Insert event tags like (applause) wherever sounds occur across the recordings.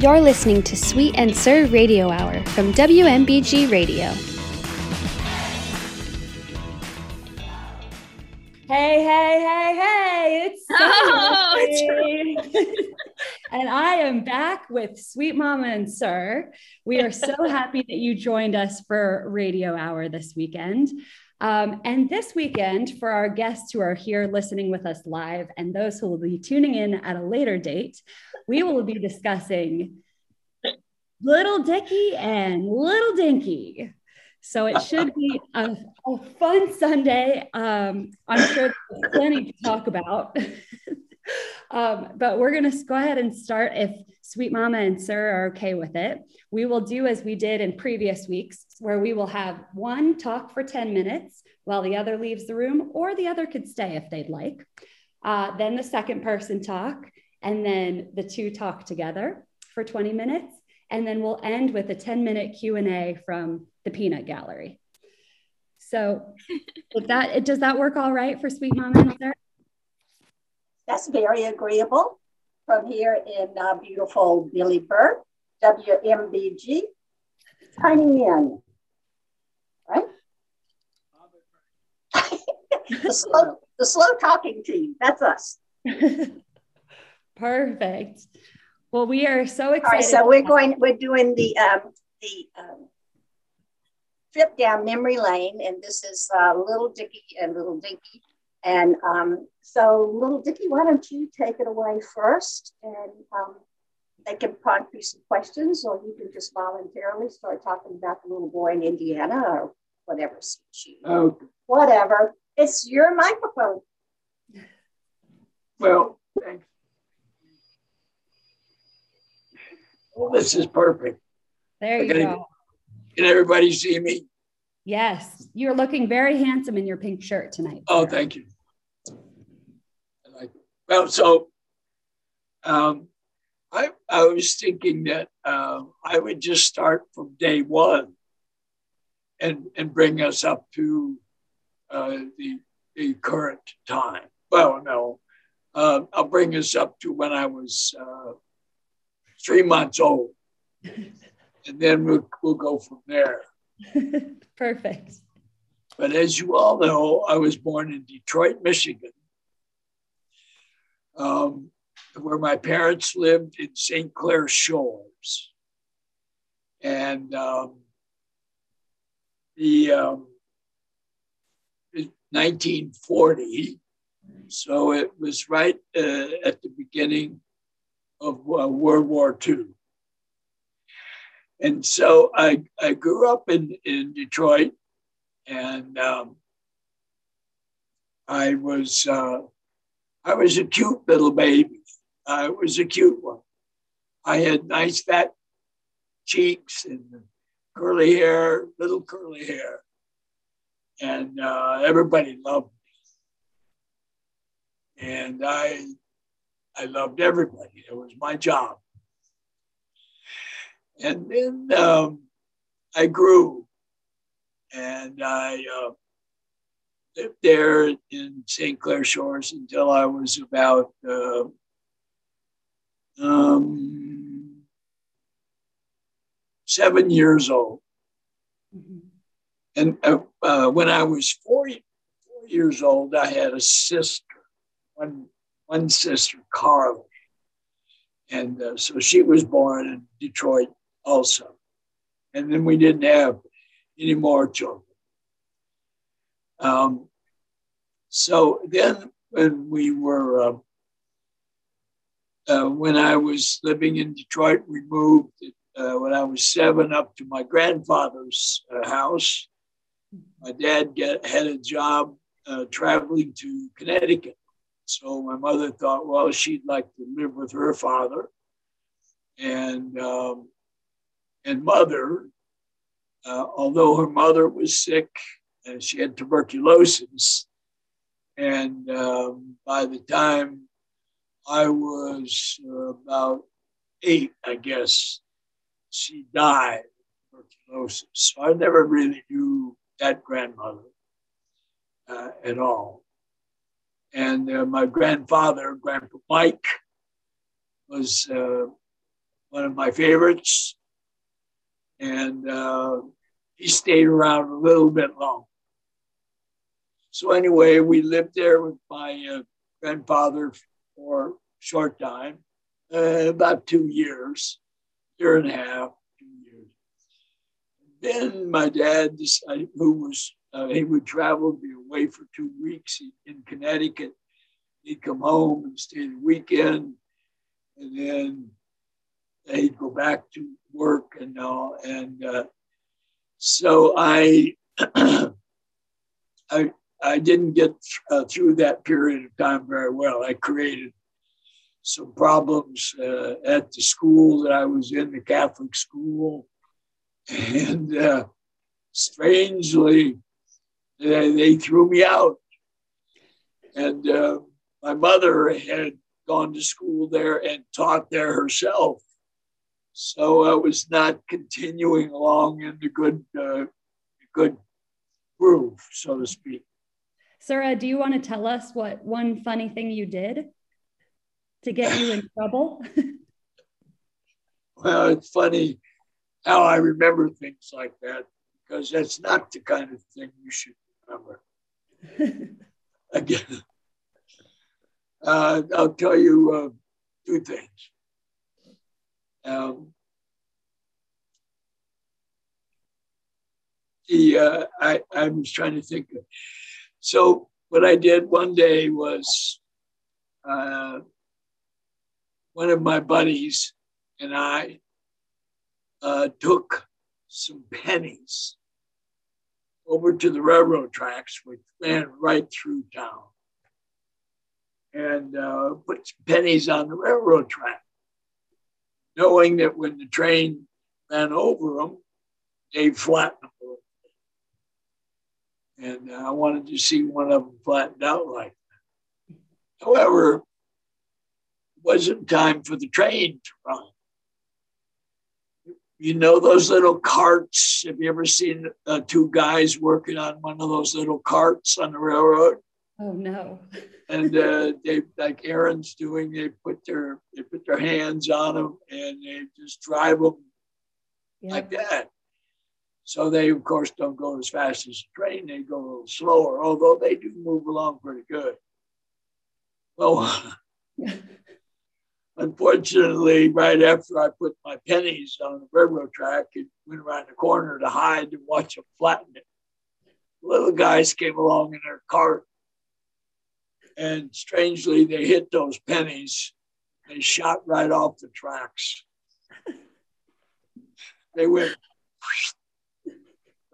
You're listening to Sweet and Sir Radio Hour from WMBG Radio. Hey, hey, hey, hey, it's (laughs) Oh, it's (laughs) and I am back with Sweet Mama and Sir. We are so happy that you joined us for Radio Hour this weekend. Um, and this weekend, for our guests who are here listening with us live and those who will be tuning in at a later date, we will be discussing Little Dicky and Little Dinky. So it should be a, a fun Sunday. Um, I'm sure there's plenty to talk about. (laughs) um, but we're going to go ahead and start if Sweet Mama and Sir are okay with it. We will do as we did in previous weeks, where we will have one talk for 10 minutes while the other leaves the room, or the other could stay if they'd like. Uh, then the second person talk, and then the two talk together for 20 minutes. And then we'll end with a 10 minute Q&A from the peanut gallery. So (laughs) if that, does that work all right for Sweet Mama and Sir? That's very agreeable from here in uh, beautiful Billy Burr, WMBG, signing in. Right? (laughs) the, slow, the slow talking team, that's us. (laughs) Perfect. Well, we are so excited. right, so we're going, we're doing the, um, the um, trip down memory lane, and this is uh, Little Dicky and Little Dinky. And um, so, Little Dicky, why don't you take it away first? And um, they can prompt you some questions, or you can just voluntarily start talking about the little boy in Indiana or whatever suits you. Okay. Whatever. It's your microphone. Well, thanks. Well, this is perfect. there you Okay. go. Can everybody see me? Yes, you're looking very handsome in your pink shirt tonight. Oh, thank you. I like it. Well, so um, I, I was thinking that uh, I would just start from day one and, and bring us up to uh, the, the current time. Well, no, uh, I'll bring us up to when I was uh, three months old. And then we'll, we'll go from there. (laughs) Perfect. But as you all know, I was born in Detroit, Michigan, um, where my parents lived in St. Clair Shores. And um, the um, 1940, so it was right uh, at the beginning of uh, World War II. And so I, I grew up in, in Detroit and um, I was uh, I was a cute little baby. I was a cute one. I had nice fat cheeks and curly hair, little curly hair, and uh, everybody loved me. And I I loved everybody. It was my job. And then um, I grew and I uh, lived there in St. Clair Shores until I was about uh, um, seven years old. And uh, uh, when I was four, four years old, I had a sister, one, one sister, Carly. And uh, so she was born in Detroit also. And then we didn't have any more children. Um, so then, when we were, uh, uh, when I was living in Detroit, we moved uh, when I was seven up to my grandfather's uh, house. My dad get, had a job uh, traveling to Connecticut. So my mother thought, well, she'd like to live with her father. And, um, and mother, uh, although her mother was sick and she had tuberculosis. And um, by the time I was about eight, I guess, she died of tuberculosis. So I never really knew that grandmother uh, at all. And uh, my grandfather, Grandpa Mike, was uh, one of my favorites. And uh, he stayed around a little bit long. So, anyway, we lived there with my uh, grandfather for a short time, uh, about two years, year and a half, two years. Then my dad decided, who was, uh, he would travel, be away for two weeks in Connecticut. He'd come home and stay the weekend, and then he'd go back to work and all. And uh, so I, (clears throat) I, I didn't get uh, through that period of time very well. I created some problems uh, at the school that I was in, the Catholic school. And uh, strangely, they, they, threw me out. And uh, my mother had gone to school there and taught there herself. So I was not continuing along in the good, uh, good groove, so to speak. Sarah, do you want to tell us what one funny thing you did to get you in (laughs) trouble? well, it's funny how I remember things like that because that's not the kind of thing you should remember. (laughs) Again, uh, I'll tell you uh, two things. Um, the uh, I, I was trying to think of so what I did one day was uh, one of my buddies and I uh, took some pennies over to the railroad tracks, which ran right through town, and uh, put some pennies on the railroad track, knowing that when the train ran over them, they'd flatten them and I wanted to see one of them flattened out like that. However, it wasn't time for the train to run. You know those little carts? Have you ever seen uh, two guys working on one of those little carts on the railroad? Oh no! and uh, they, like Aaron's doing, they put their they put their hands on them and they just drive them yep. like that. So they, of course, don't go as fast as a train. They go a little slower, although they do move along pretty good. Well, (laughs) unfortunately, right after I put my pennies on the railroad track, it went around the corner to hide and watch them flatten it. Little guys came along in their cart, and strangely, they hit those pennies. They shot right off the tracks. They went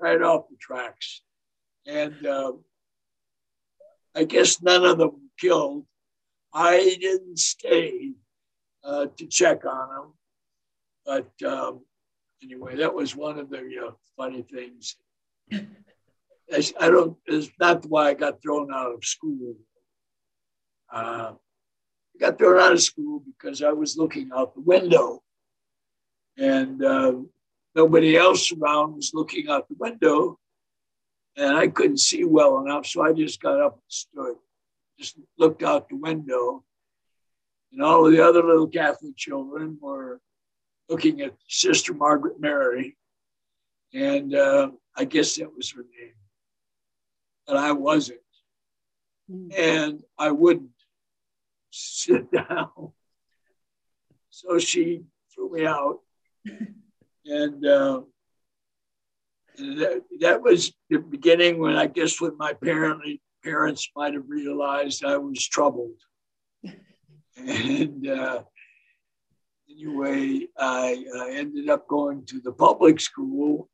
right off the tracks. And uh, I guess none of them killed. I didn't stay uh, to check on them. But um, anyway, that was one of the uh, funny things. I don't, it's not why I got thrown out of school. Uh, I got thrown out of school because I was looking out the window. And um, Nobody else around was looking out the window, and I couldn't see well enough, so I just got up and stood, just looked out the window, and all of the other little Catholic children were looking at Sister Margaret Mary, and uh, I guess that was her name, but I wasn't, mm. and I wouldn't (laughs) sit down, so she threw me out. (laughs) and, uh, that, that was the beginning when I guess when my parent, parents might have realized I was troubled. (laughs) and uh, anyway, I, I ended up going to the public school.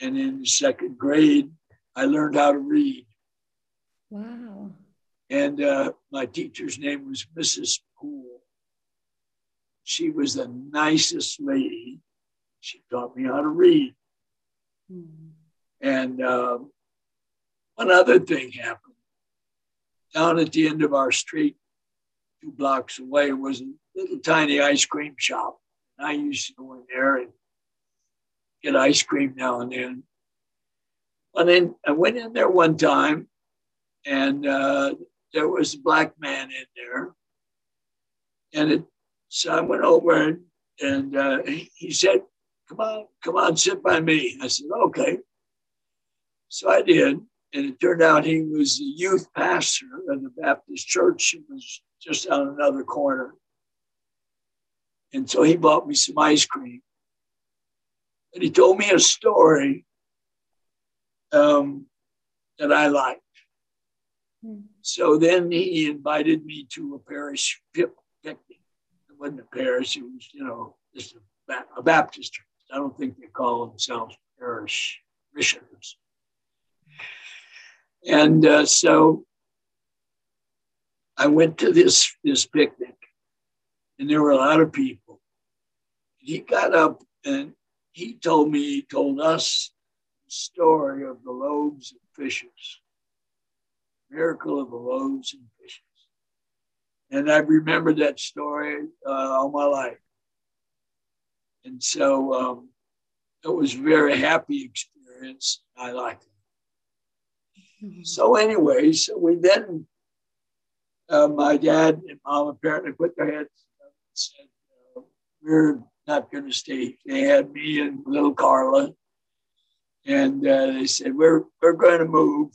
And in second grade, I learned how to read. Wow. And uh, my teacher's name was Mrs. Poole. She was the nicest lady. She taught me how to read. Mm-hmm. And um, one other thing happened. Down at the end of our street, two blocks away, was a little tiny ice cream shop. And I used to go in there and get ice cream now and then. And then I went in there one time, and uh, there was a black man in there. And it, so I went over and and uh, he, he said, "Come on, come on, sit by me." I said, "Okay." So I did, and it turned out he was the youth pastor of the Baptist church. It was just on another corner, and so he bought me some ice cream, and he told me a story um, that I liked. Hmm. So then he invited me to a parish picnic. It wasn't a parish, it was, you know, just a, a Baptist church. I don't think they call themselves parish missioners. And uh, so I went to this, this picnic, and there were a lot of people. He got up and he told me, he told us the story of the loaves and fishes miracle of the loaves and fishes. And I've remembered that story uh, all my life. And so um, it was a very happy experience. I liked it. Mm-hmm. So, anyway, so we then, uh, my dad and mom apparently put their heads up and said, uh, We're not going to stay. They had me and little Carla. And uh, they said, We're, we're going to move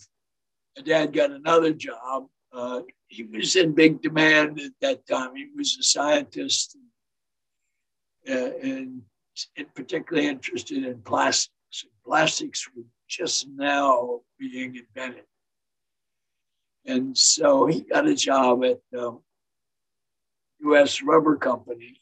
my dad got another job. Uh, he was in big demand at that time. He was a scientist and, uh, and, and particularly interested in plastics. Plastics were just now being invented. And so he got a job at the um, U.S. Rubber Company.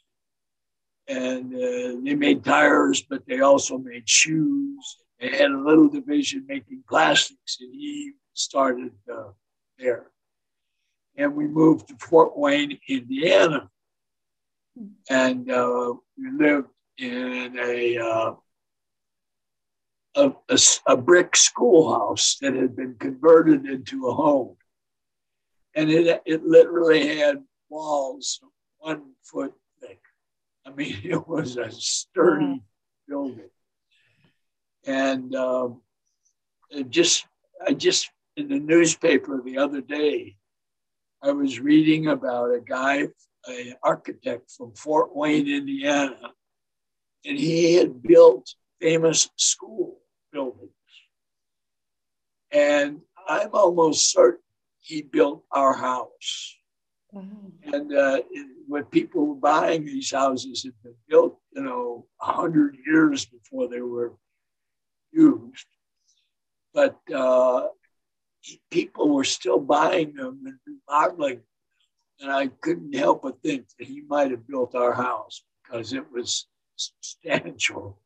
And uh, they made tires, but they also made shoes. They had a little division making plastics, and he started uh, there. And we moved to Fort Wayne, Indiana. And uh, we lived in a, uh, a, a, a, brick schoolhouse that had been converted into a home. And it, it literally had walls one foot thick. I mean, (laughs) it was a sturdy building. And um, just, I just in the newspaper the other day, I was reading about a guy, an architect from Fort Wayne, Indiana, and he had built famous school buildings. And I'm almost certain he built our house. Wow. And uh, when people were buying these houses had been built, you know, 100 years before they were used. But uh, people were still buying them and remodeling. And I couldn't help but think that he might have built our house because it was substantial.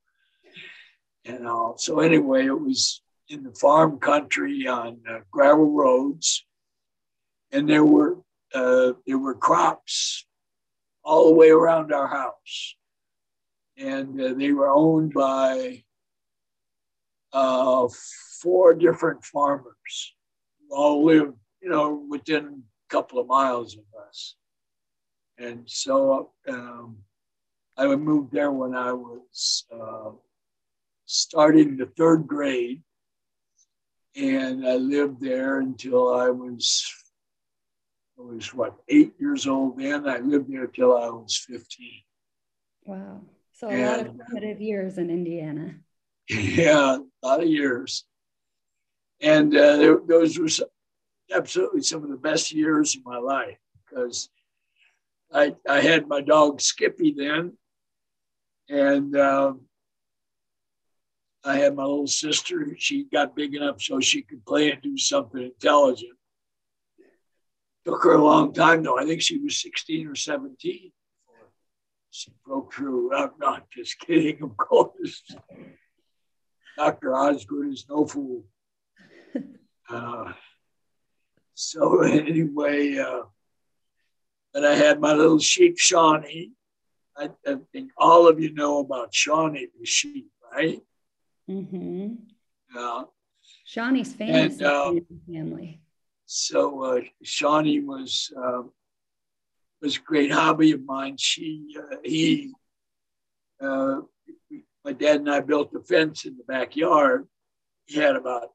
And all. so anyway, it was in the farm country on uh, gravel roads, and there were uh, there were crops all the way around our house, and uh, they were owned by uh, four different farmers all lived, you know, within couple of miles of us. And so um, I moved there when I was uh, starting the third grade. And I lived there until I was, I was what, eight years old then. I lived there till I was 15. Wow. So a and, lot of formative years in Indiana. (laughs) Yeah, a lot of years. And uh, there, those were absolutely some of the best years of my life because I, I had my dog Skippy then. And um, I had my little sister. She got big enough so she could play and do something intelligent. Took her a long time, though. I think she was 16 or 17 she broke through. I'm not just kidding, of course. Dr. Osgood is no fool. (laughs) Uh, so (laughs) anyway, uh, and I had my little sheep Shawnee. I, I, think all of you know about Shawnee the sheep, right? Mm-hmm. Yeah. Shawnee's famous and, uh, family. So uh, Shawnee was uh, was a great hobby of mine. She uh, he uh, my dad and I built a fence in the backyard. He had about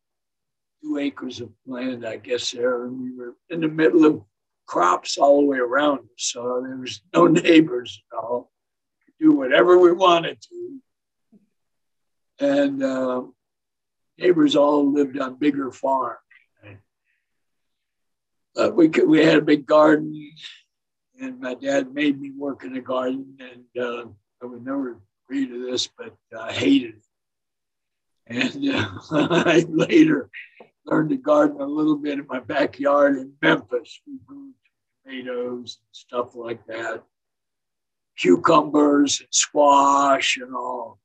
two acres of land, I guess, there. And we were in the middle of crops all the way around. So there was no (laughs) neighbors at all. Could do whatever we wanted to. And uh, neighbors all lived on bigger farms. But we could, we had a big garden, and my dad made me work in the garden, and uh, I would never agree to this, but I hated it. And (laughs) uh, later learned to garden a little bit in my backyard in Memphis. We grew tomatoes and stuff like that, cucumbers and squash and all.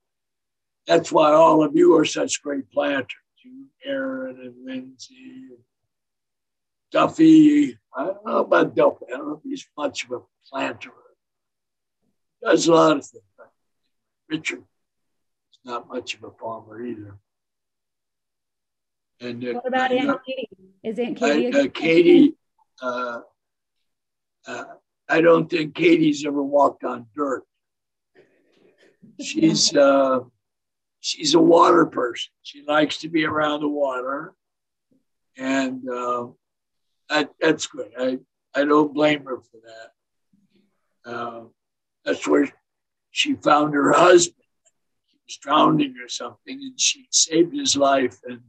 That's why all of you are such great planters. You, Aaron and Lindsay, and Duffy. I don't know about Duffy. I don't know if he's much of a planter. Does a lot of things. Richard is not much of a farmer either. And uh, what about Aunt uh, Katie? Is Aunt Katie? Uh, Katie, uh, uh, I don't think Katie's ever walked on dirt. She's uh, she's a water person. She likes to be around the water, and that, that's good. I I don't blame her for that. that's where she found her husband. He was drowning or something, and she saved his life. And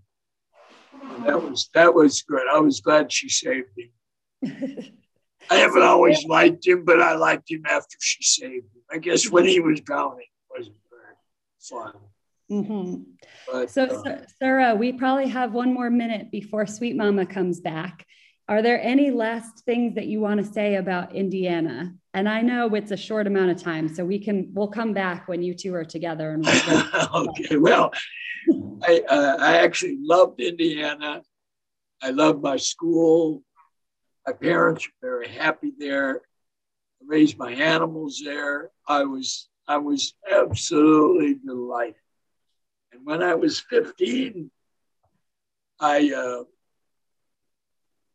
that was that was good. I was glad she saved him. I haven't always (laughs) liked him, but I liked him after she saved him. I guess when he was drowning, it wasn't very fun. Mm-hmm. But, so, uh, Sarah, we probably have one more minute before Sweet Mama comes back. Are there any last things that you want to say about Indiana? And I know it's a short amount of time, so we can we'll come back when you two are together. And we'll (laughs) okay, well, I uh, I actually loved Indiana. I loved my school. My parents were very happy there. I raised my animals there. I was I was absolutely delighted. And when I was 15, I uh,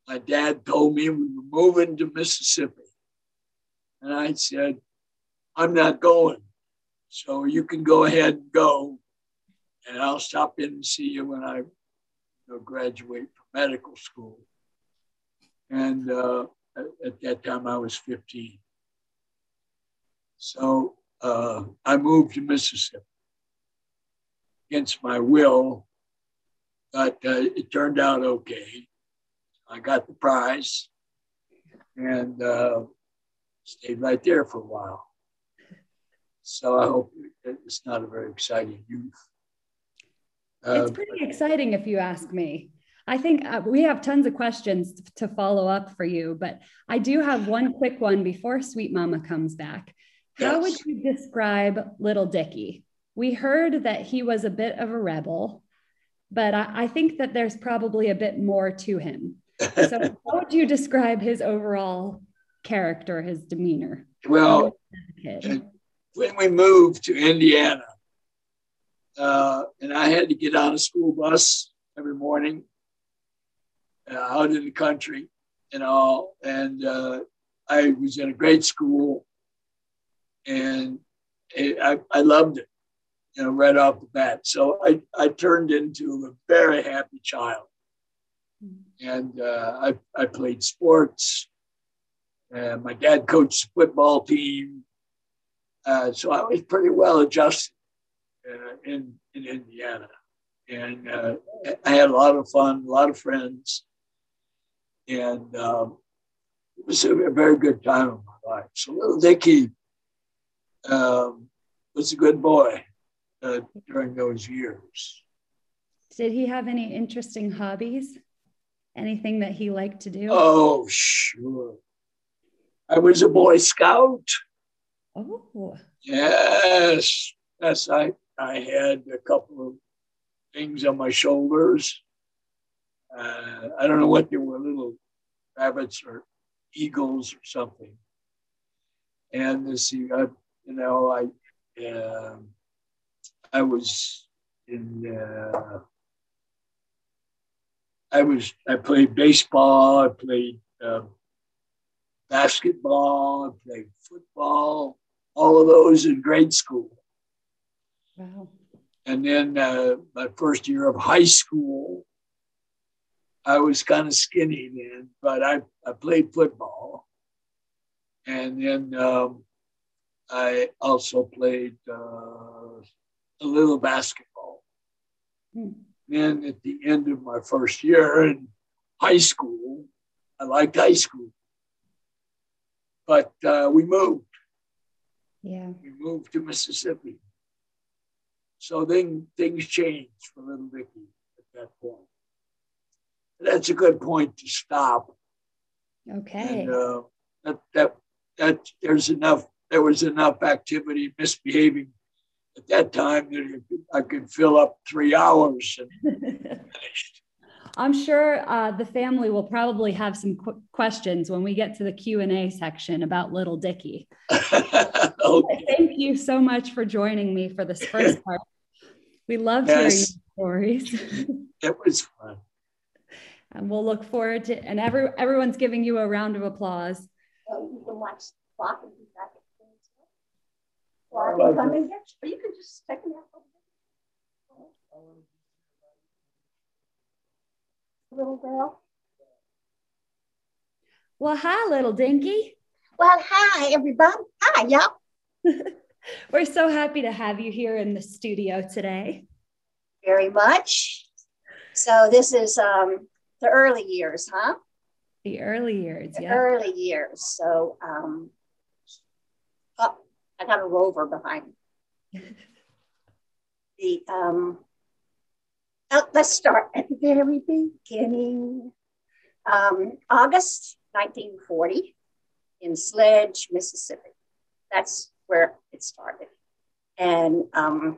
my dad told me we were moving to Mississippi. And I said, I'm not going. So you can go ahead and go. And I'll stop in and see you when I you know, graduate from medical school. And uh, at, at, that time, I was 15. So uh, I moved to Mississippi against my will, but uh, it turned out okay. I got the prize and uh, stayed right there for a while. So I hope it's not a very exciting youth. It's pretty exciting if you ask me. I think uh, we have tons of questions to follow up for you, but I do have one quick one before Sweet Mama comes back. How yes. would you describe Little Dicky? We heard that he was a bit of a rebel, but I, I think that there's probably a bit more to him so (laughs) how would you describe his overall character, his demeanor? Well, when we moved to Indiana, uh, and I had to get on a school bus every morning uh, out in the country and all, and uh, I was in a great school, and it, I, I loved it, you know, right off the bat. So I, I turned into a very happy child and uh, I, I played sports. And my dad coached the football team. Uh, so I was pretty well adjusted uh, in, in Indiana. And uh, I had a lot of fun, a lot of friends. And um, it was a, very good time of my life. So little Dicky um, was a good boy uh, during those years. Did he have any interesting hobbies? Anything that he liked to do? Oh, sure. I was a Boy Scout. Oh. Yes. Yes, I, I had a couple of things on my shoulders. Uh, I don't know what they were, little rabbits or eagles or something. And this, you know, I, uh, I was in uh, I was I played baseball, I played uh, basketball, I played football, all of those in grade school. Wow. And then uh, my first year of high school, I was kind of skinny then, but I, I played football. And then um, I also played uh, a little basketball. Hmm. Then at the end of my first year in high school, I liked high school, but uh, we moved. Yeah, we moved to Mississippi. So then things changed for little Dicky at that point. That's a good point to stop. Okay. And, uh, that, that that there's enough there was enough activity misbehaving at that time that I could fill up three hours and (laughs) finished. I'm sure uh, the family will probably have some qu- questions when we get to the Q and A section about Little Dicky. (laughs) okay. Thank you so much for joining me for this first (laughs) part. We love yes. hearing stories. (laughs) it was fun. And we'll look forward to, and every, everyone's giving you a round of applause. So you can watch the clock and be back at or I can come and get you, or you can just take me out. Little girl. Well, hi, little Dinky. Well, hi, everybody. Hi, y'all. (laughs) We're so happy to have you here in the studio today. Very much. So this is um, the early years, huh? The early years, the yeah. Early years. So um, oh, I got a rover behind me. (laughs) the um, let's start at (laughs) the very beginning. Um, August 1940 in Sledge, Mississippi. That's where it started. And um,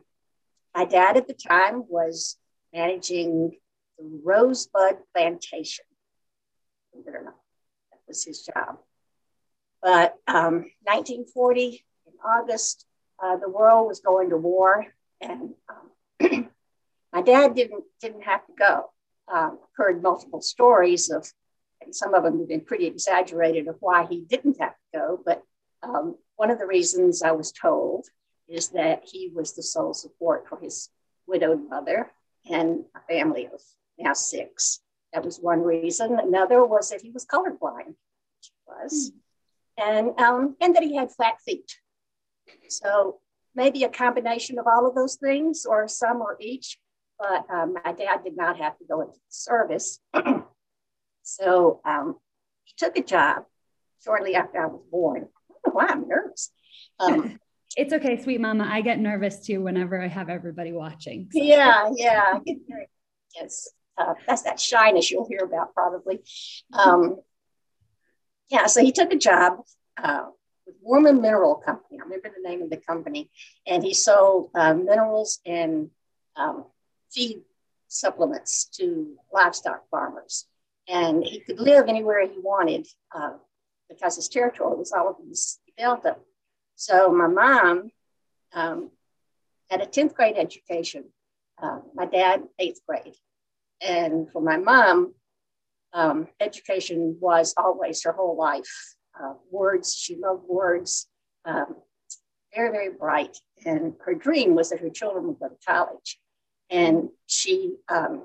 my dad at the time was managing the Rosebud Plantation. Believe it or not, that was his job. But um, 1940, in August, uh, the world was going to war, and um, my dad didn't didn't have to go. Um, heard multiple stories of, and some of them have been pretty exaggerated of why he didn't have to go. But um, one of the reasons I was told is that he was the sole support for his widowed mother and a family of now six. That was one reason. Another was that he was colorblind, which he was, mm. and um, and that he had flat feet. So maybe a combination of all of those things, or some or each. But um, my dad did not have to go into the service, (clears throat) so um, he took a job shortly after I was born. I don't know why I'm nervous. Um, (laughs) it's okay, sweet mama. I get nervous too whenever I have everybody watching. So. Yeah, yeah. (laughs) Yes uh, that's that shyness you'll hear about probably. Um, yeah, so he took a job uh, with Warman Mineral Company. I remember the name of the company, and he sold uh, minerals and um, feed supplements to livestock farmers. And he could live anywhere he wanted uh, because his territory was all over this delta. So my mom um, had a 10th grade education. Uh, my dad, eighth grade. And for my mom, um, education was always her whole life. Uh, words, she loved words, um, very, very bright. And her dream was that her children would go to college. And she, um,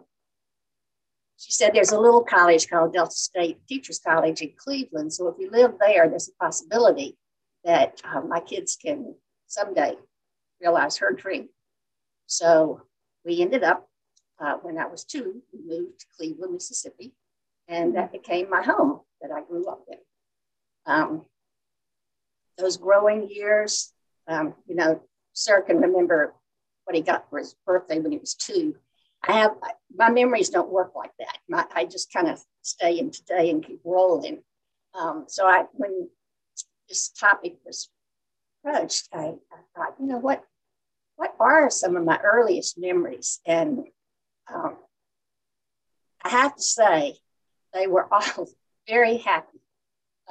she said there's a little college called Delta State Teachers College in Cleveland. So if you live there, there's a possibility that um, my kids can someday realize her dream. So we ended up uh, when I was two, we moved to Cleveland, Mississippi, and that became my home that I grew up in. Um, those growing years, um, you know, Sir can remember what he got for his birthday when he was two. I have my memories don't work like that. My, I just kind of stay in today and keep rolling. Um, so I, when this topic was approached, I, I, thought, you know what, what are some of my earliest memories? And um, I have to say, they were (laughs) all very happy.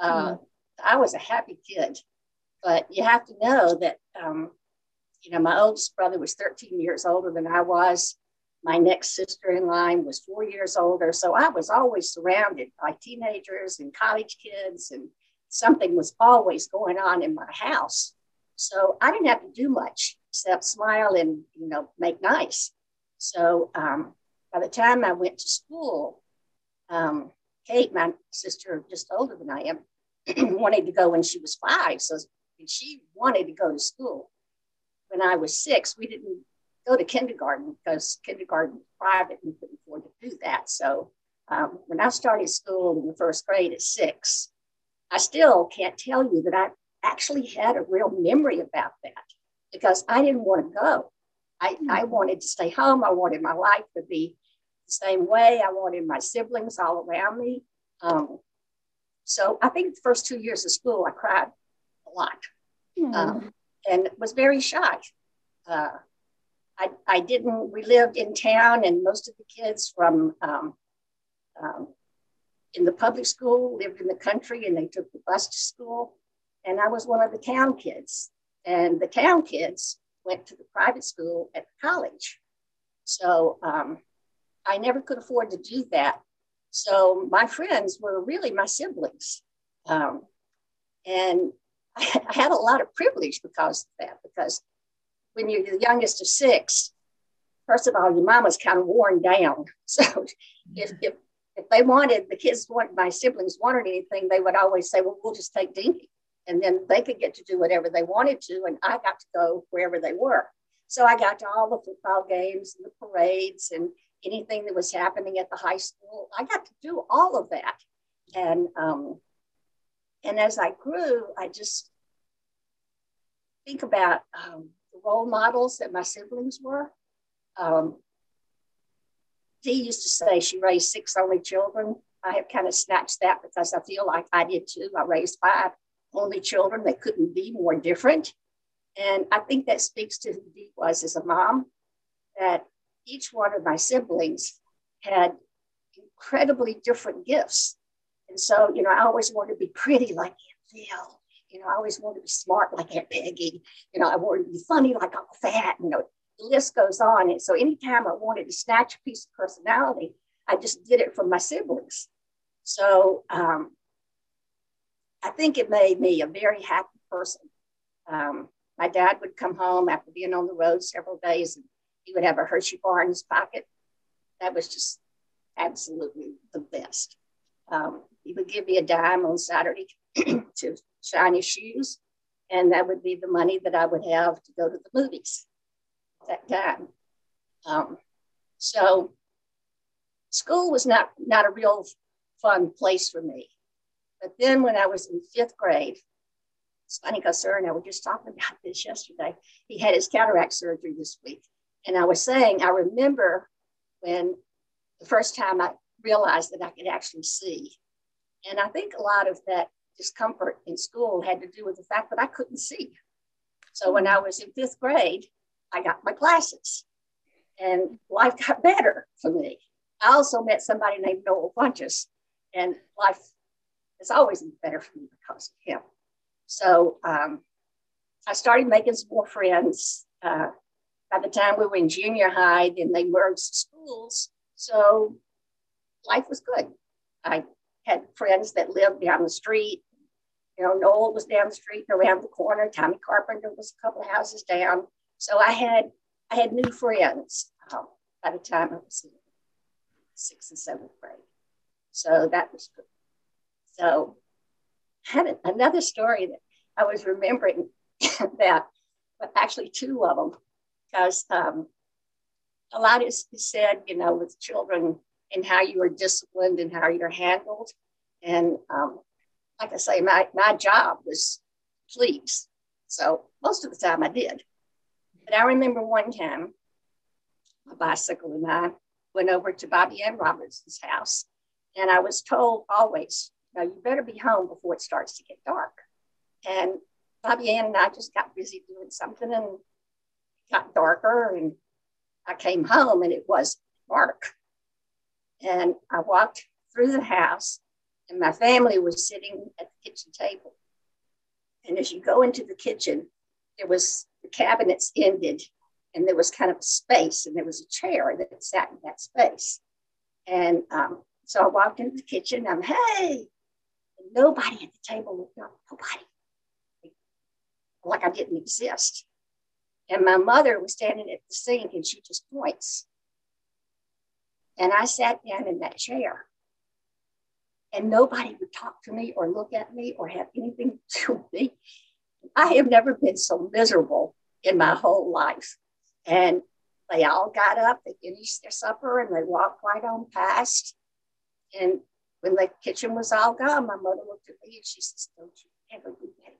Uh, mm. I was a happy kid, but you have to know that, um, you know, my oldest brother was 13 years older than I was. My next sister in line was four years older. So I was always surrounded by teenagers and college kids, and something was always going on in my house. So I didn't have to do much except smile and, you know, make nice. So um, by the time I went to school, um, Kate, my sister, just older than I am, (clears throat) wanted to go when she was five. So, she wanted to go to school. When I was six, we didn't go to kindergarten because kindergarten was private and we couldn't afford to do that. So um, when I started school in the first grade at six, I still can't tell you that I actually had a real memory about that because I didn't want to go. I, I wanted to stay home. I wanted my life to be the same way. I wanted my siblings all around me. Um, so I think the first two years of school, I cried a lot mm. um, and was very shy. Uh, I, I didn't, we lived in town, and most of the kids from um, um, in the public school lived in the country and they took the bus to school. And I was one of the town kids. And the town kids went to the private school at the college. So um, I never could afford to do that. So my friends were really my siblings. Um, and I, had a lot of privilege because of that, because when you're the youngest of six, first of all, your mama's kind of worn down. (laughs) So if, if, if they wanted, the kids wanted, my siblings wanted anything, they would always say, well, we'll just take Dinky. And then they could get to do whatever they wanted to. And I got to go wherever they were. So I got to all the football games and the parades and anything that was happening at the high school. I got to do all of that. And, um, and as I grew, I just think about um, the role models that my siblings were. Um, Dee used to say she raised six only children. I have kind of snatched that because I feel like I did too. I raised five only children. They couldn't be more different. And I think that speaks to who Dee was as a mom, that each one of my siblings had incredibly different gifts. And so, you know, I always wanted to be pretty like Aunt Phil. You know, I always wanted to be smart like Aunt Peggy. You know, I wanted to be funny like Uncle Fat. You know, the list goes on. And so anytime I wanted to snatch a piece of personality, I just did it from my siblings. So um, I think it made me a very happy person. Um, my dad would come home after being on the road several days and he would have a Hershey bar in his pocket. That was just absolutely the best. Um, he would give me a dime on Saturday (clears throat) to shine his shoes, and that would be the money that I would have to go to the movies that time. Um, so school was not, not a real fun place for me. But then when I was in fifth grade, it's funny and I were just talking about (laughs) this yesterday. He had his cataract surgery this week. And I was saying, I remember when the first time I realized that I could actually see. And I think a lot of that discomfort in school had to do with the fact that I couldn't see. So when I was in fifth grade, I got my glasses and life got better for me. I also met somebody named Noel Funches, and life has always been better for me because of him. So um, I started making some more friends. Uh, by the time we were in junior high, then they merged schools. So life was good. I had friends that lived down the street. You know, Noel was down the street and around the corner. Tommy Carpenter was a couple of houses down. So I had I had new friends um, by the time I was in sixth and seventh grade. So that was good. So I had another story that I was remembering (laughs) that, but actually two of them because um, a lot is said, you know, with children and how you are disciplined and how you're handled. And um, like I say, my, my job was please. So most of the time I did. But I remember one time, my bicycle and I went over to Bobby Ann Robertson's house. And I was told always, know, you better be home before it starts to get dark. And Bobby Ann and I just got busy doing something and got darker and I came home and it was dark. And I walked through the house and my family was sitting at the kitchen table. And as you go into the kitchen, there was the cabinets ended and there was kind of a space and there was a chair that sat in that space. And um, so I walked into the kitchen. I'm, hey, and nobody at the table looked up, nobody. Like I didn't exist. And my mother was standing at the sink and she just points. And I sat down in that chair. And nobody would talk to me or look at me or have anything (laughs) to with me. I have never been so miserable in my whole life. And they all got up, they finished their supper, and they walked right on past. And when the kitchen was all gone, my mother looked at me and she says, Don't you ever do that again.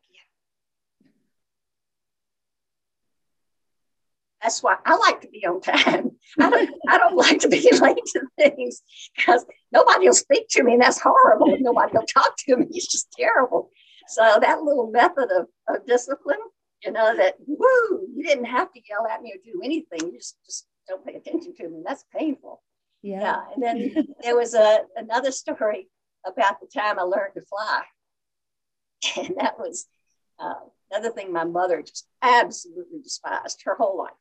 That's why I like to be on time. (laughs) I don't, I don't like to be (laughs) late to things because nobody will speak to me, and that's horrible. Nobody will talk to me. It's just terrible. So that little method of, of discipline you know, that woo, you didn't have to yell at me or do anything. You just, just don't pay attention to me. That's painful. Yeah. yeah. And then (laughs) there was a another story about the time I learned to fly. And that was uh, another thing my mother just absolutely despised her whole life.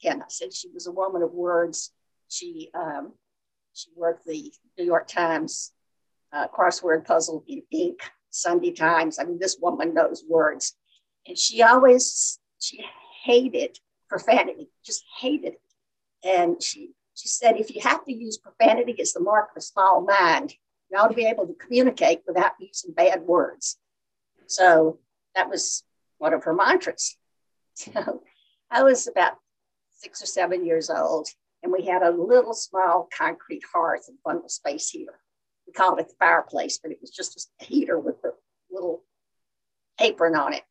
Again, I said she was a woman of words. She um, she worked the New York Times uh, crossword puzzle in ink, Sunday Times. I mean, this woman knows words. And she always, she hated profanity, just hated it. And she, she said, if you have to use profanity, it's the mark of a small mind. You ought to be able to communicate without using bad words. So that was one of her mantras. (laughs) So I was about six or seven years old, and we had a little small concrete hearth and of space heater. We called it the fireplace, but it was just a heater with a little apron on it.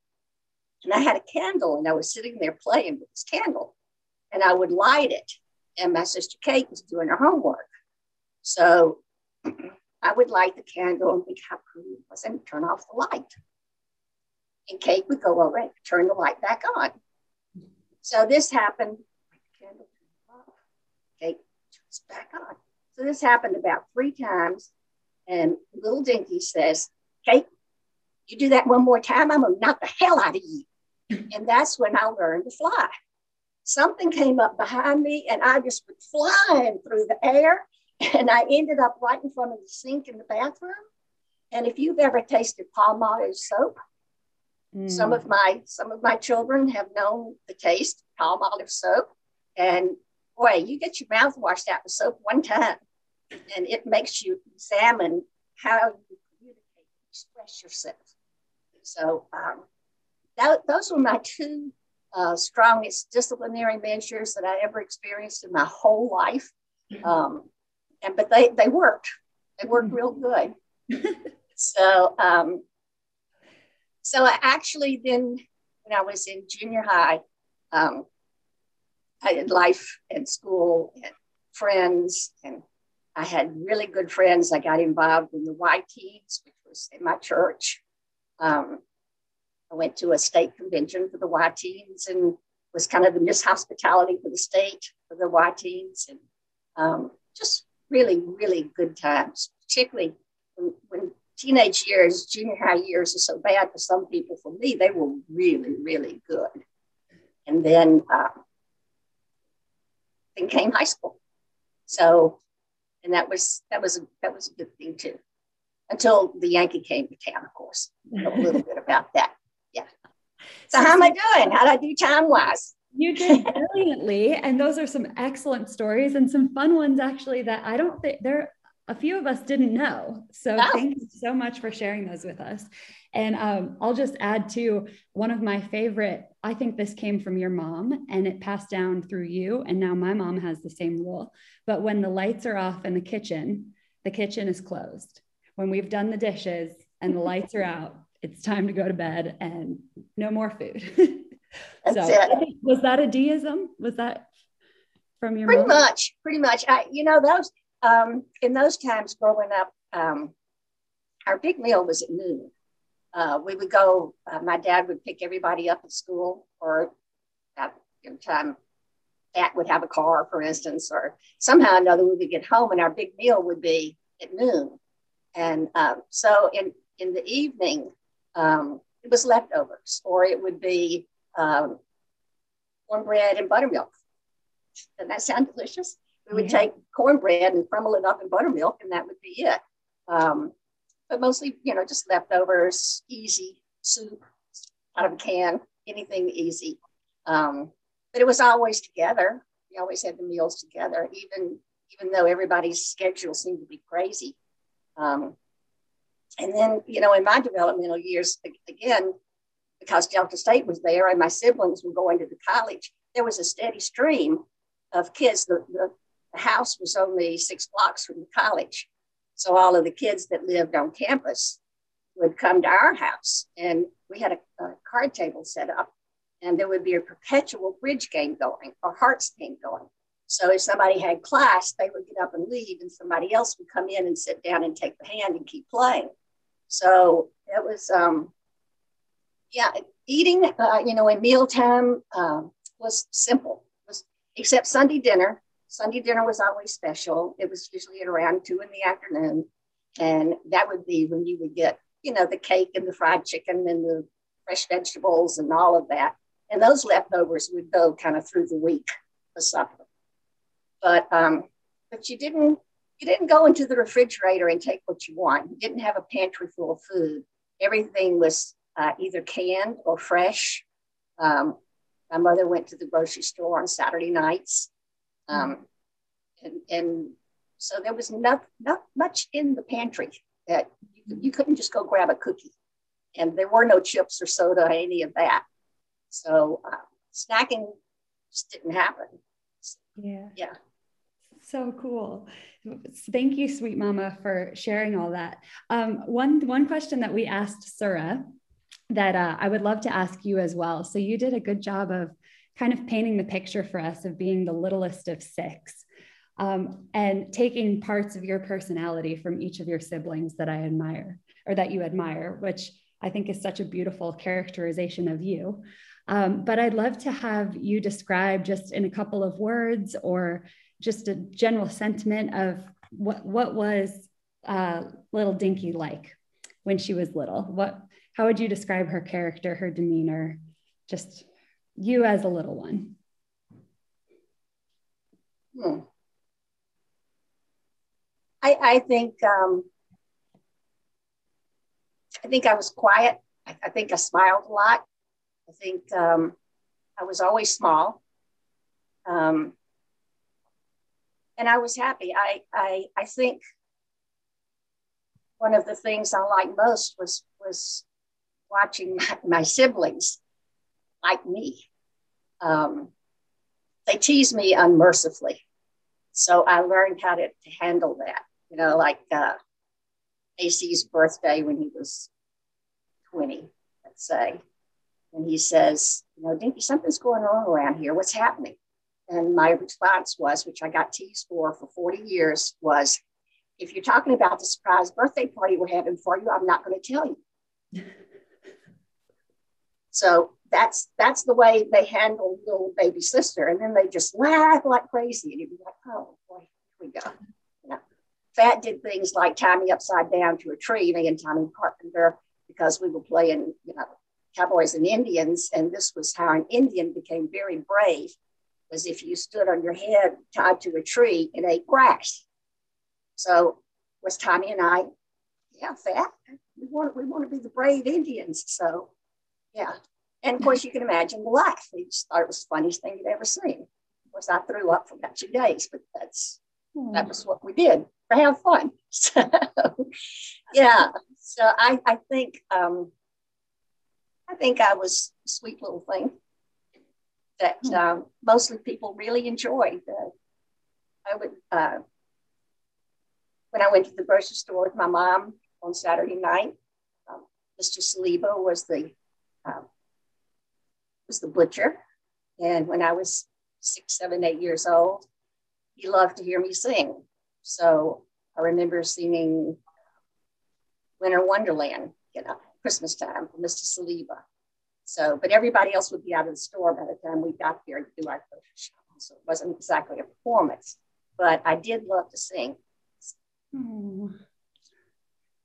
And I had a candle and I was sitting there playing with this candle and I would light it. And my sister Kate was doing her homework. So (clears throat) I would light the candle and think how cool it was and turn off the light. And Kate would go over and turn the light back on. So this happened. Kate turns back on. So this happened about three times. And little Dinky says, Kate, you do that one more time, I'm gonna knock the hell out of you. And that's when I learned to fly. Something came up behind me and I just went flying through the air. And I ended up right in front of the sink in the bathroom. And if you've ever tasted Palmolive soap, mm. some of my some of my children have known the taste Palmolive soap. And boy, you get your mouth washed out with soap one time, and it makes you examine how you communicate, express yourself. So um, that, those were my two uh, strongest disciplinary measures that I ever experienced in my whole life. Mm-hmm. Um, and but they they worked. They worked real good. (laughs) so um, so I actually then when I was in junior high, um, I had life and school and friends, and I had really good friends. I got involved in the Y Teens, which was in my church. Um, I went to a state convention for the Y Teens and was kind of the Miss Hospitality for the state for the Y Teens. And um, just really, really good times, particularly when, when, teenage years, junior high years are so bad for some people. For me, they were really, really good. And then, uh, then came high school. So, and that was that was a, that was a good thing too until the Yankee came to town, of course. a little bit about that. Yeah. So, how am I doing? How did I do time wise? You did brilliantly. and those are some excellent stories and some fun ones, actually, that I don't think there a few of us didn't know. So oh. thank you so much for sharing those with us. And um, I'll just add to one of my favorite, I think this came from your mom and it passed down through you. And now my mom has the same rule. But when the lights are off in the kitchen, the kitchen is closed when we've done the dishes and the lights are out, it's time to go to bed and no more food. (laughs) so was that a deism? Was that from your pretty mom? much, pretty much. I, you know, those um, in those times growing up, um, our big meal was at noon. Uh, we would go. Uh, my dad would pick everybody up at school, or at time, Dad would have a car, for instance, or somehow or another we would get home, and our big meal would be at noon. And um, so in, in the evening, um, it was leftovers, or it would be um, cornbread and buttermilk. Doesn't that sound delicious? We would yeah. take cornbread and crumble it up in buttermilk, and that would be it. Um, but mostly, you know, just leftovers, easy soup out of a can, anything easy. Um, but it was always together. We always had the meals together, even even though everybody's schedule seemed to be crazy. Um, and then, you know, in my developmental years, again, because Delta State was there and my siblings were going to the college, there was a steady stream of kids. The, the, the house was only six blocks from the college. So all of the kids that lived on campus would come to our house and we had a, a card table set up and there would be a perpetual bridge game going or hearts game going. So if somebody had class, they would get up and leave, and somebody else would come in and sit down and take the hand and keep playing. So it was, um, yeah, eating, uh, you know, in mealtime um, was simple, was, except Sunday dinner. Sunday dinner was always special. It was usually at around two in the afternoon. And that would be when you would get, you know, the cake and the fried chicken and the fresh vegetables and all of that. And those leftovers would go kind of through the week for supper. But um, but you didn't you didn't go into the refrigerator and take what you want. You didn't have a pantry full of food. Everything was uh, either canned or fresh. Um, my mother went to the grocery store on Saturday nights. Um, and, and so there was not, not much in the pantry that you, you couldn't just go grab a cookie. And there were no chips or soda or any of that. So uh, snacking just didn't happen. Yeah. Yeah. So cool. Thank you, sweet mama, for sharing all that. Um, one, one question that we asked Surah that uh, I would love to ask you as well. So you did a good job of kind of painting the picture for us of being the littlest of six um, and taking parts of your personality from each of your siblings that I admire or that you admire, which I think is such a beautiful characterization of you. Um, but I'd love to have you describe just in a couple of words or just a general sentiment of what what was uh, little Dinky like when she was little? What how would you describe her character, her demeanor, just you as a little one? Hmm. I, I think um, I think I was quiet. I, I, think I smiled a lot. I think um, I was always small. Um, and I was happy. I, I, I think one of the things I liked most was, was watching my, my siblings like me. Um, they tease me unmercifully. So I learned how to, to handle that. You know, like uh, AC's birthday when he was 20, let's say. And he says, You know, Dinky, something's going on around here. What's happening? And my response was, which I got teased for for 40 years, was if you're talking about the surprise birthday party we're having for you, I'm not going to tell you. (laughs) so that's that's the way they handle little baby sister. And then they just laugh like crazy. And you'd be like, oh boy, here we go. Know, Fat did things like tie me upside down to a tree, me and Tommy Carpenter, because we were playing, you know, cowboys and Indians. And this was how an Indian became very brave was if you stood on your head tied to a tree and ate grass. So was Tommy and I, yeah, fat. We want we want to be the brave Indians. So yeah. And of course you can imagine the laugh. We just thought it was the funniest thing you'd ever seen. Of course, I threw up for about two days, but that's hmm. that was what we did to have fun. (laughs) So yeah. So I, I think um, I think I was a sweet little thing that hmm. um, mostly people really enjoyed. Uh, I would, uh, when I went to the grocery store with my mom on Saturday night, um, Mr. Saliba was the um, was the butcher, and when I was six, seven, eight years old, he loved to hear me sing. So I remember singing Winter Wonderland, you know, Christmas time for Mr. Saliba. So, but everybody else would be out of the store by the time we got there to do our photo shopping. So it wasn't exactly a performance, but I did love to sing. Oh.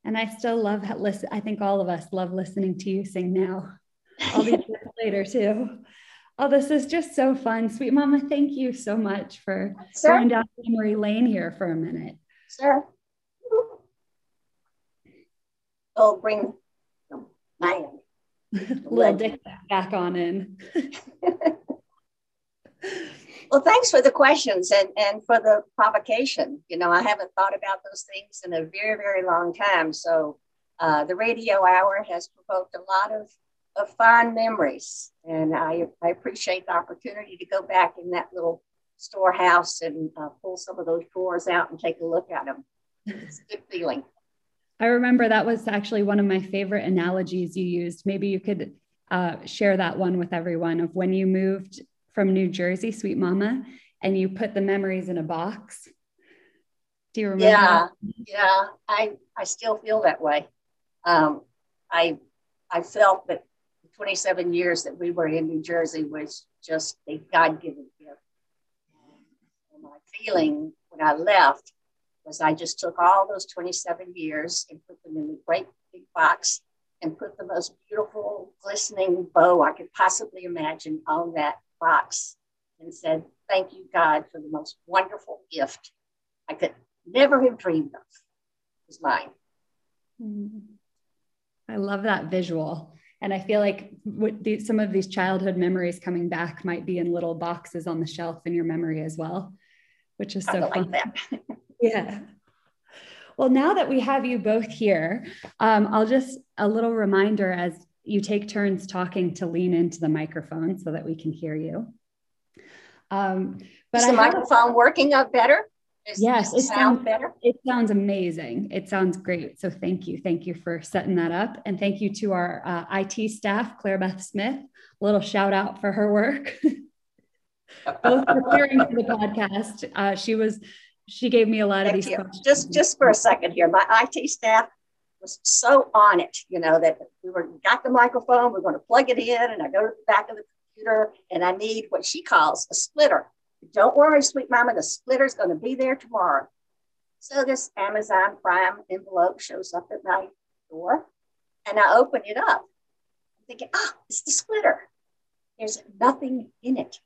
And I still love listen. I think all of us love listening to you sing now, all (laughs) these later too. Oh, this is just so fun. Sweet Mama, thank you so much for sure. going down memory lane here for a minute. Sure. Oh, bring my little dick back on in. (laughs) well, thanks for the questions and, and for the provocation. You know, I haven't thought about those things in a very, very long time. So uh, the radio hour has provoked a lot of of fond memories. And I, I appreciate the opportunity to go back in that little storehouse and uh, pull some of those drawers out and take a look at them. It's a good feeling. I remember that was actually one of my favorite analogies you used. Maybe you could uh, share that one with everyone of when you moved from New Jersey, Sweet Mama, and you put the memories in a box. Do you remember? Yeah, yeah. I I still feel that way. Um, I I felt that 27 years that we were in New Jersey was just a God given gift. And my feeling when I left was I just took all those 27 years and put them in a great big box and put the most beautiful, glistening bow I could possibly imagine on that box and said, Thank you, God, for the most wonderful gift I could never have dreamed of. It was mine. Mm-hmm. I love that visual. And I feel like some of these childhood memories coming back might be in little boxes on the shelf in your memory as well, which is so like fun. That. (laughs) yeah. Well, now that we have you both here, um, I'll just a little reminder as you take turns talking to lean into the microphone so that we can hear you. Um, but is the microphone working up better? Is, yes, it sounds better. It sounds amazing. It sounds great. So thank you, thank you for setting that up, and thank you to our uh, IT staff, Claire Beth Smith. A little shout out for her work. (laughs) Both preparing for the podcast, uh, she was she gave me a lot thank of these you. questions. Just just for a second here, my IT staff was so on it, you know, that we were got the microphone, we're going to plug it in, and I go to the back of the computer, and I need what she calls a splitter don't worry, sweet mama, the splitter's going to be there tomorrow. So this Amazon Prime envelope shows up at my door, and I open it up. I'm thinking, ah, oh, it's the splitter. There's nothing in it.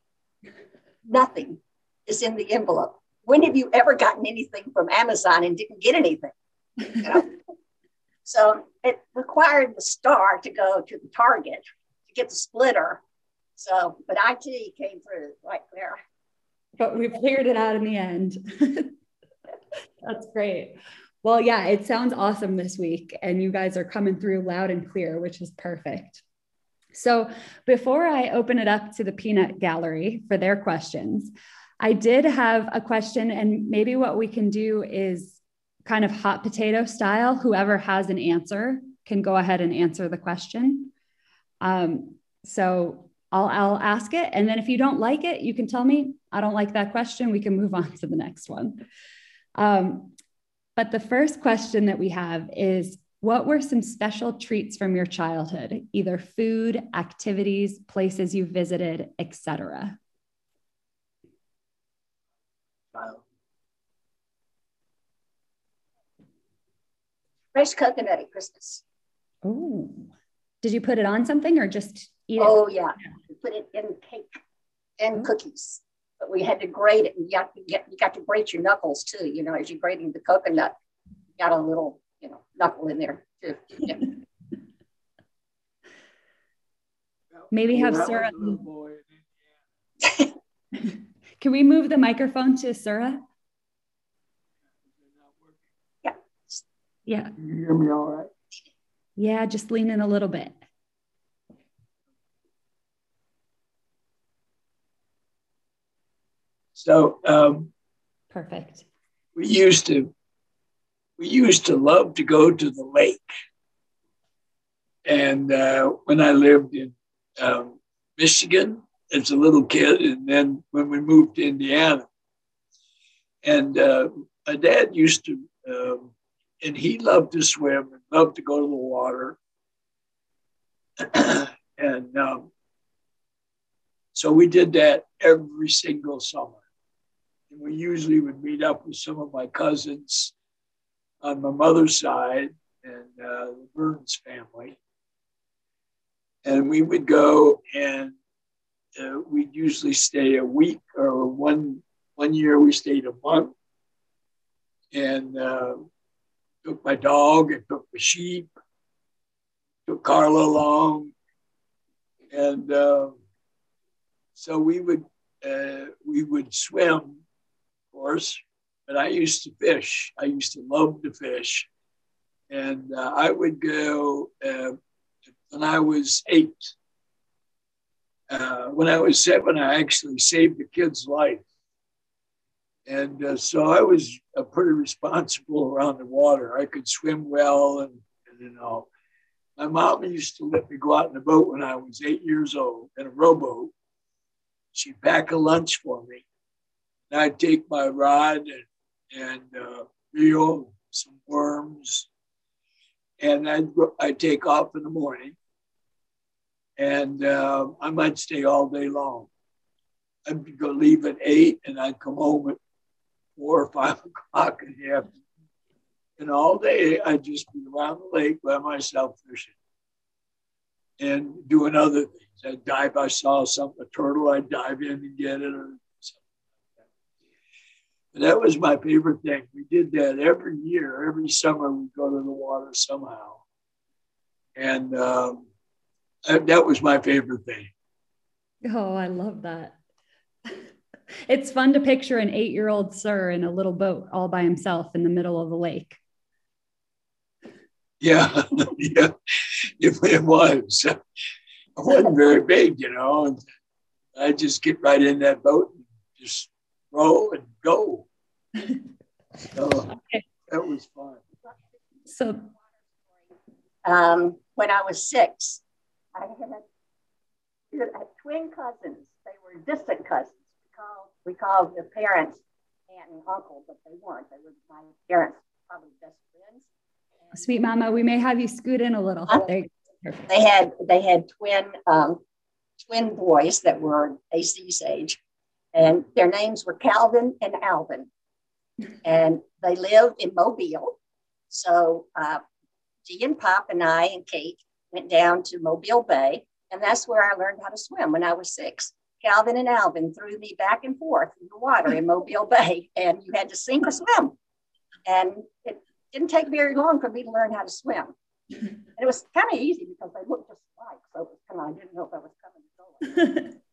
Nothing is in the envelope. When have you ever gotten anything from Amazon and didn't get anything? (laughs) So it required the star to go to the target to get the splitter. So, but IT came through right there but we figured it out in the end. (laughs) That's great. Well, yeah, it sounds awesome this week, and you guys are coming through loud and clear, which is perfect. So, before I open it up to the peanut gallery for their questions, I did have a question, and maybe what we can do is kind of hot potato style. Whoever has an answer can go ahead and answer the question. Um, so, I'll, I'll ask it. And then if you don't like it, you can tell me, I don't like that question. We can move on to the next one. Um, but the first question that we have is what were some special treats from your childhood, either food, activities, places you visited, etc.? Fresh coconut at Christmas. Oh, did you put it on something or just eat it? Oh, yeah. We put it in cake and mm-hmm. cookies but we had to grate it. And you got to get, you got to grate your knuckles too. You know, as you're grating the coconut, you got a little, you know, knuckle in there too. Yeah. (laughs) Maybe have Sarah. (laughs) Can we move the microphone to Sarah? Yeah. Yeah. you hear me all right? Yeah, just lean in a little bit. So um, perfect. We used to we used to love to go to the lake, and uh, when I lived in um, Michigan as a little kid, and then when we moved to Indiana, and uh, my dad used to, um, and he loved to swim and loved to go to the water, (clears throat) and um, so we did that every single summer. And we usually would meet up with some of my cousins on my mother's side and uh, the Burns family. And we would go and uh, we'd usually stay a week or one one year we stayed a month and uh, took my dog and took the sheep, took Carla along. And uh, so we would uh, we would swim course, but I used to fish. I used to love to fish. And uh, I would go uh, when I was eight. Uh, when I was seven, I actually saved a kid's life. And uh, so I was uh, pretty responsible around the water. I could swim well and, and you know. My mom used to let me go out in the boat when I was eight years old in a rowboat. She'd pack a lunch for me. And I'd take my rod and, and uh, reel, some worms, and I'd, I'd take off in the morning. And uh, I might stay all day long. I'd go leave at eight and I'd come home at four or five (laughs) o'clock in the afternoon. And all day I'd just be around the lake by myself fishing and doing other things. I'd dive, I saw something, a turtle, I'd dive in and get it or that was my favorite thing. We did that every year. Every summer, we'd go to the water somehow. And um, that was my favorite thing. Oh, I love that. (laughs) it's fun to picture an eight year old sir in a little boat all by himself in the middle of the lake. (laughs) Yeah, yeah, it, it was. (laughs) It wasn't very big, you know. And I just get right in that boat and just row and go. (laughs) so okay. that was fun. So, um, when I was six, I had, had twin cousins. They were distant cousins. We called, we called their parents aunt and uncle, but they weren't. They were my parents' probably best friends. And Sweet Mama, we may have you scoot in a little. They had they had twin um, twin boys that were AC's age, and their names were Calvin and Alvin, and they lived in Mobile. So uh, G and Pop and I and Kate went down to Mobile Bay, and that's where I learned how to swim when I was six. Calvin and Alvin threw me back and forth in the water in Mobile (laughs) Bay, and you had to sink or swim. And it didn't take very long for me to learn how to swim. And it was kind of easy because they looked just alike. So it was kind of, I didn't know if I was coming or going. (laughs)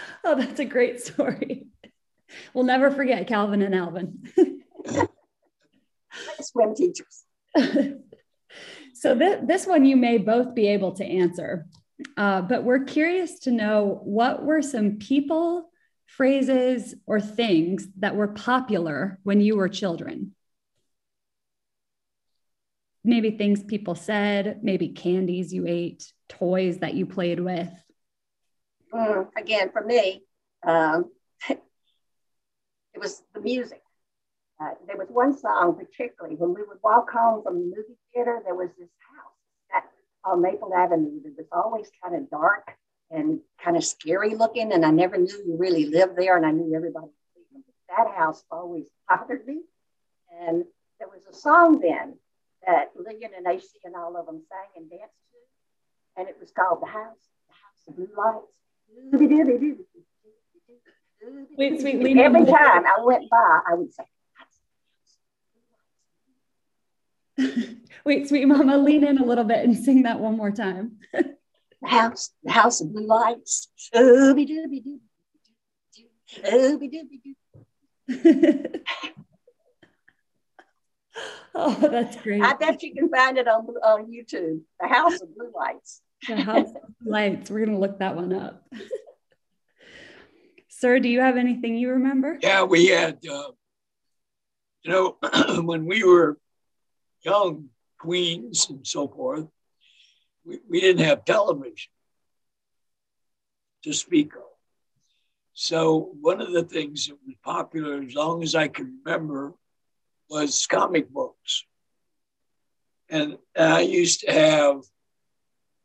(laughs) oh, that's a great story. We'll never forget Calvin and Alvin. (laughs) Swim teachers. (laughs) so th- this one you may both be able to answer, uh, but we're curious to know what were some people, phrases, or things that were popular when you were children? Maybe things people said, maybe candies you ate, toys that you played with. Mm, again, for me, um, (laughs) it was the music. Uh, there was one song particularly when we would walk home from the movie theater. There was this house on Maple Avenue that was always kind of dark and kind of scary looking, and I never knew you really lived there, and I knew everybody. That house always (laughs) bothered me, and there was a song then that Lillian and AC and all of them sang and danced to, and it was called "The House," "The House of Blue Lights." Wait, sweet. Every time I went by, I would say, (laughs) Wait, sweet mama, lean in a little bit and sing that one more time. the house, the house of blue lights. Ooby dooby doo. Ooby dooby doo. (laughs) oh, that's great. I bet you can find it on, on YouTube. The House of Blue Lights. The House of (laughs) Lights. We're going to look that one up. Sir, do you have anything you remember? Yeah, we had, uh, you know, (clears throat) when we were young queens and so forth, we, we didn't have television to speak of. So one of the things that was popular, as long as I can remember, was comic books. And I used to have,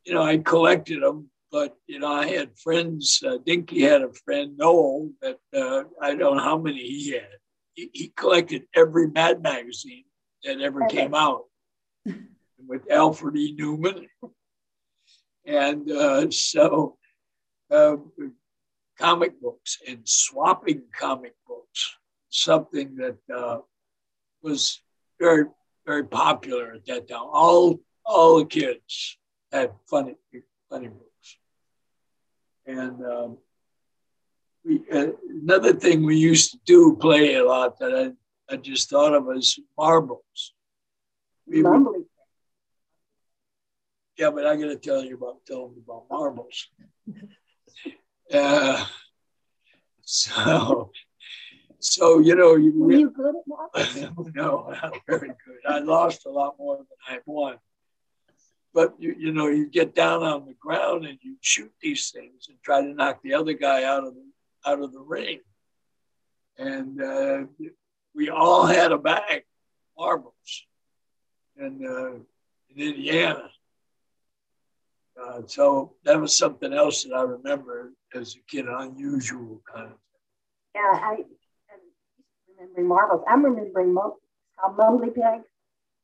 you know, I collected them but you know, I had friends. Uh, Dinky had a friend, Noel, that uh, I don't know how many he had. He, he collected every Mad magazine that ever came out, with Alfred E. Neuman, and uh, so uh, comic books and swapping comic books, something that uh, was very very popular at that time. All all the kids had funny funny books. And um, we, uh, another thing we used to do, play a lot that I, I just thought of as marbles. We would, yeah, but I got to tell you about telling about marbles. (laughs) Uh, so, so you know, you, Were you good at marbles? (laughs) no, not very good. I lost a lot more than I won. But you, you know, you get down on the ground and you shoot these things and try to knock the other guy out of the out of the ring. And uh, we all had a bag of marbles in, uh, in Indiana. Uh, so that was something else that I remember as a kid, unusual kind of. Thing. Yeah, I I'm remembering marbles. I'm remembering mo- called Mumbly Peg.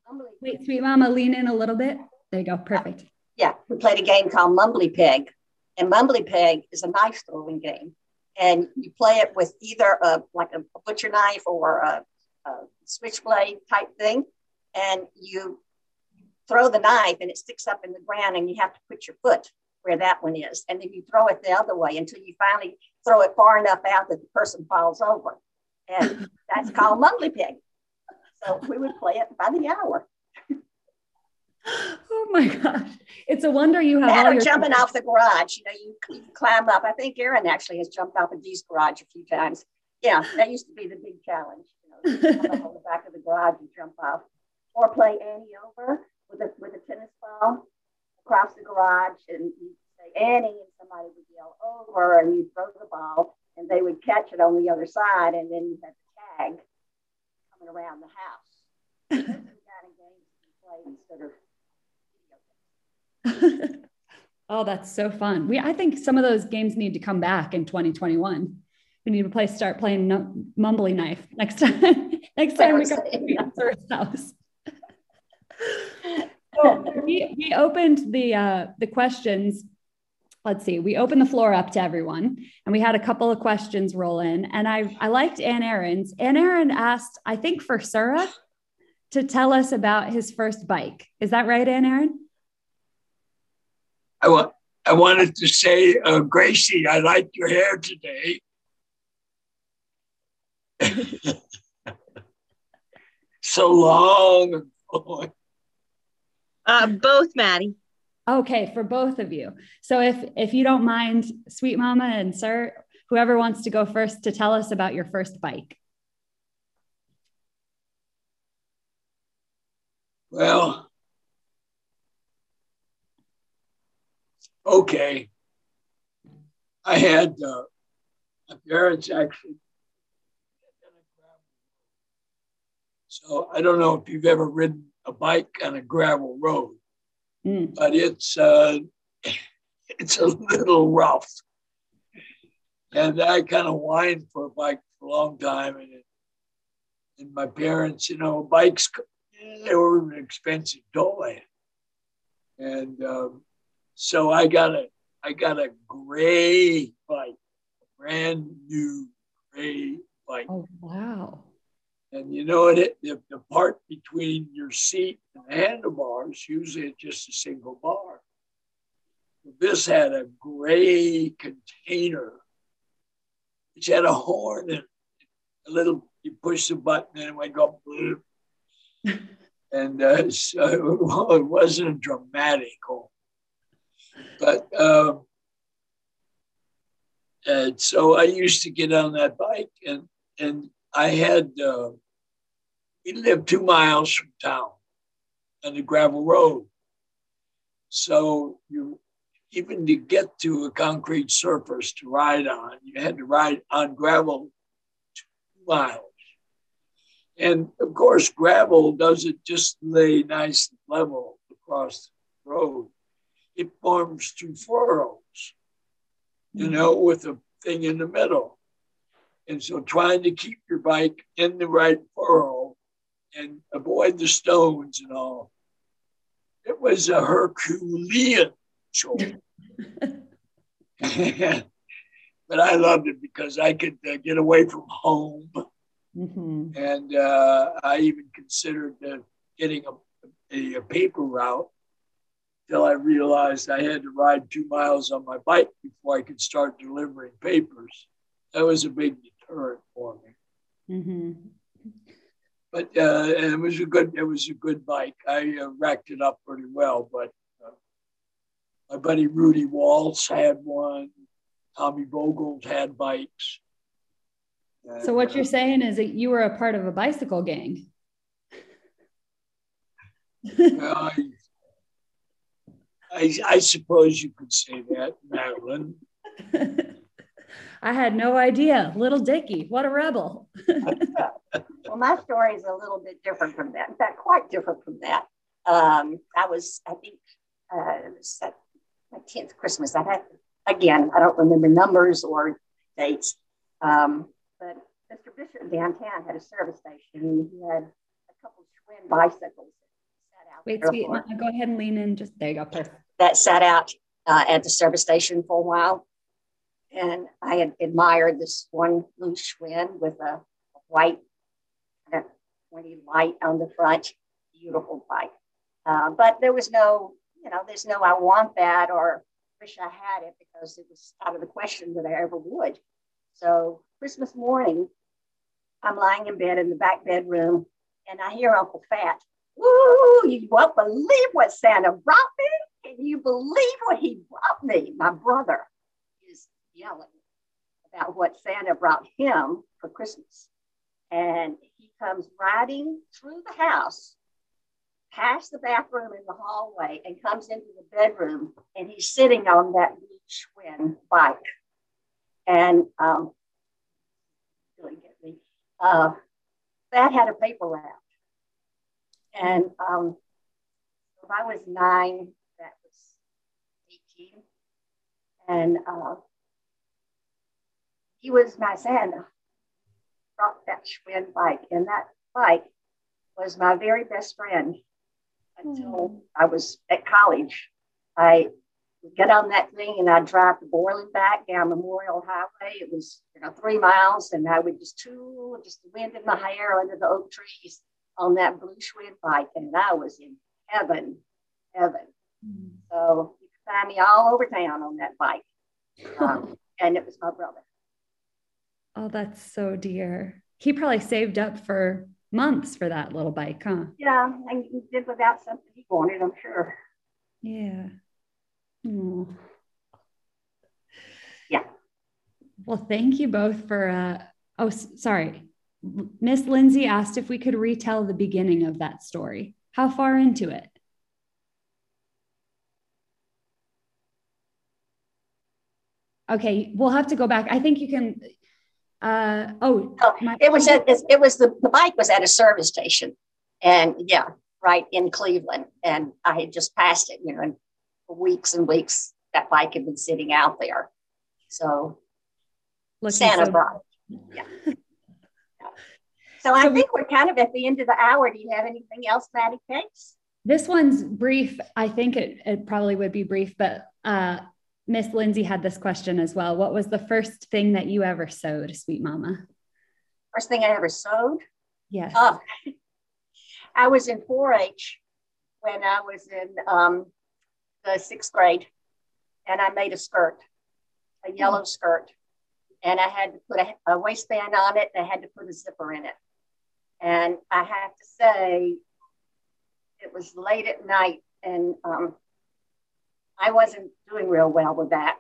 Mumbly Wait, sweet mama, lean in a little bit. There you go. Perfect. yeah, we played a game called Mumbly Peg. And Mumbly Peg is a knife throwing game. And you play it with either a like a butcher knife or a, a switchblade type thing. And you throw the knife and it sticks up in the ground and you have to put your foot where that one is. And then you throw it the other way until you finally throw it far enough out that the person falls over. And that's called Mumbly Peg. So we would play it by the hour. (laughs) Oh my gosh. It's a wonder you have all your jumping off the garage. You know, you, you climb up. I think Aaron actually has jumped off of Dee's garage a few times. Yeah, that used to be the big challenge. You know, on the back of the garage and jump off, or play Annie over with a with a tennis ball across the garage, and you say Annie, and somebody would yell over, and you throw the ball, and they would catch it on the other side, and then you had the tag coming around the house. (laughs) Those are the kind of games we play instead of. (laughs) oh, that's so fun. We I think some of those games need to come back in 2021. We need to play start playing no, mumbly knife next time. (laughs) next time we go to the answer's house. (laughs) so we, we opened the uh, the questions. Let's see. We opened the floor up to everyone, and we had a couple of questions roll in. And I I liked Ann Aaron's. Ann Aaron asked, I think for Sura, to tell us about his first bike. Is that right, Ann Aaron? I want. I wanted to say, uh, Gracie, I like your hair today. (laughs) so long and. Uh, both, Maddie. Okay, for both of you. So if if you don't mind, sweet mama and sir, whoever wants to go first to tell us about your first bike. Well, okay. I had uh, my parents actually. So I don't know if you've ever ridden a bike on a gravel road, Mm. but it's uh, (laughs) it's a little rough. And I kind of whined for a bike for a long time, and it, and my parents, you know, bikes they were an expensive toy, and um, so I got a I got a gray bike, a brand new gray bike. Oh wow. And you know it, the, the part between your seat and the handlebars, usually it's just a single bar. This had a gray container, which had a horn and a little, you push the button and it would (laughs) go and uh, so well, (laughs) it wasn't dramatic horn. But um, and so I used to get on that bike and, and I had, uh, we lived two miles from town on the gravel road. So you, even to get to a concrete surface to ride on, you had to ride on gravel two miles. And of course, gravel doesn't just lay nice level across the road. It forms two furrows, you know, with a thing in the middle. And so trying to keep your bike in the right furrow and avoid the stones and all, it was a Herculean chore. (laughs) (laughs) but I loved it because I could uh, get away from home. Mhm. And uh, I even considered uh, getting a, a, a paper route till I realized I had to ride two miles on my bike before I could start delivering papers. That was a big deterrent for me. Mhm. But uh, and it was a good it was a good bike. I uh, racked it up pretty well, but uh, my buddy Rudy Waltz had one. Tommy Vogel had bikes. so what you're saying is that you were a part of a bicycle gang. I, I, I suppose you could say that, Madeline. (laughs) I had no idea. Little Dicky, what a rebel. (laughs) well, my story is a little bit different from that. In fact, quite different from that. Um, I was, I think, uh, it was my 10th Christmas. I had, again, I don't remember numbers or dates, um, but Mr. Bishop downtown had a service station. He had a couple of Schwinn bicycles. Wait, sweet, go ahead and lean in. Just there you go. Perfect. That sat out uh, at the service station for a while. And I had admired this one blue Schwinn with a, a white kind of pointy light on the front. Beautiful bike. Uh, but there was no, you know, there's no I want that or wish I had it because it was out of the question that I ever would. So Christmas morning, I'm lying in bed in the back bedroom and I hear Uncle Fat, Ooh, you won't believe what Santa brought me. Can you believe what he brought me? My brother is yelling about what Santa brought him for Christmas. And he comes riding through the house, past the bathroom in the hallway, and comes into the bedroom. And he's sitting on that Schwinn bike. And um. Uh, that had a paper route. And um, if I was nine, that was 18. And uh, he was my Santa, brought that Schwinn bike. And that bike was my very best friend until mm. I was at college. I get on that thing and I'd drive to Borland back down Memorial Highway. It was you know three miles, and I would just tool, just the wind in my hair under the oak trees on that blue Schwinn bike, and I was in heaven, heaven. Mm. So you could find me all over town on that bike, um, (laughs) and it was my brother. Oh, that's so dear. He probably saved up for months for that little bike, huh? Yeah, and he did without something he wanted, I'm sure. Yeah. Oh. Yeah. Well, thank you both for. Uh, oh, sorry. Miss Lindsay asked if we could retell the beginning of that story. How far into it? Okay, we'll have to go back. I think you can. Uh, oh, oh my- it was at, it was the, the bike was at a service station, and yeah, right in Cleveland, and I had just passed it, you know, and for weeks and weeks that bike had been sitting out there. So Looking Santa so- brought. (laughs) Yeah. So I think we, are kind of at the end of the hour. Do you have anything else, Maddie Cakes? This one's brief. I think it, it probably would be brief, but uh, Miss Lindsay had this question as well. What was the first thing that you ever sewed, sweet mama? First thing I ever sewed? Yes. Oh, I was in 4 H when I was in um, the sixth grade, and I made a skirt, a yellow skirt, and I had to put a, a waistband on it. And I had to put a zipper in it. And I have to say, it was late at night and um, I wasn't doing real well with that.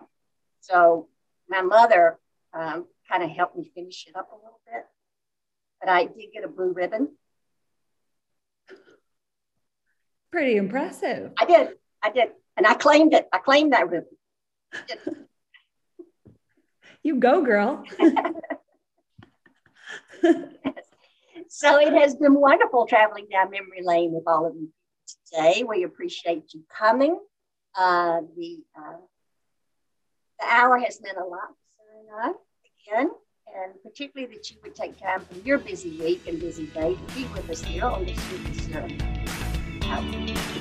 So my mother um, kind of helped me finish it up a little bit. But I did get a blue ribbon. Pretty impressive. I did. I did. And I claimed it. I claimed that ribbon. you go, girl. (laughs) (laughs) So it has been wonderful traveling down memory lane with all of you today. We appreciate you coming. Uh, the, uh, the hour has meant a lot to again, and particularly that you would take time from your busy week and busy day to be with us here on the Sweet Sarah.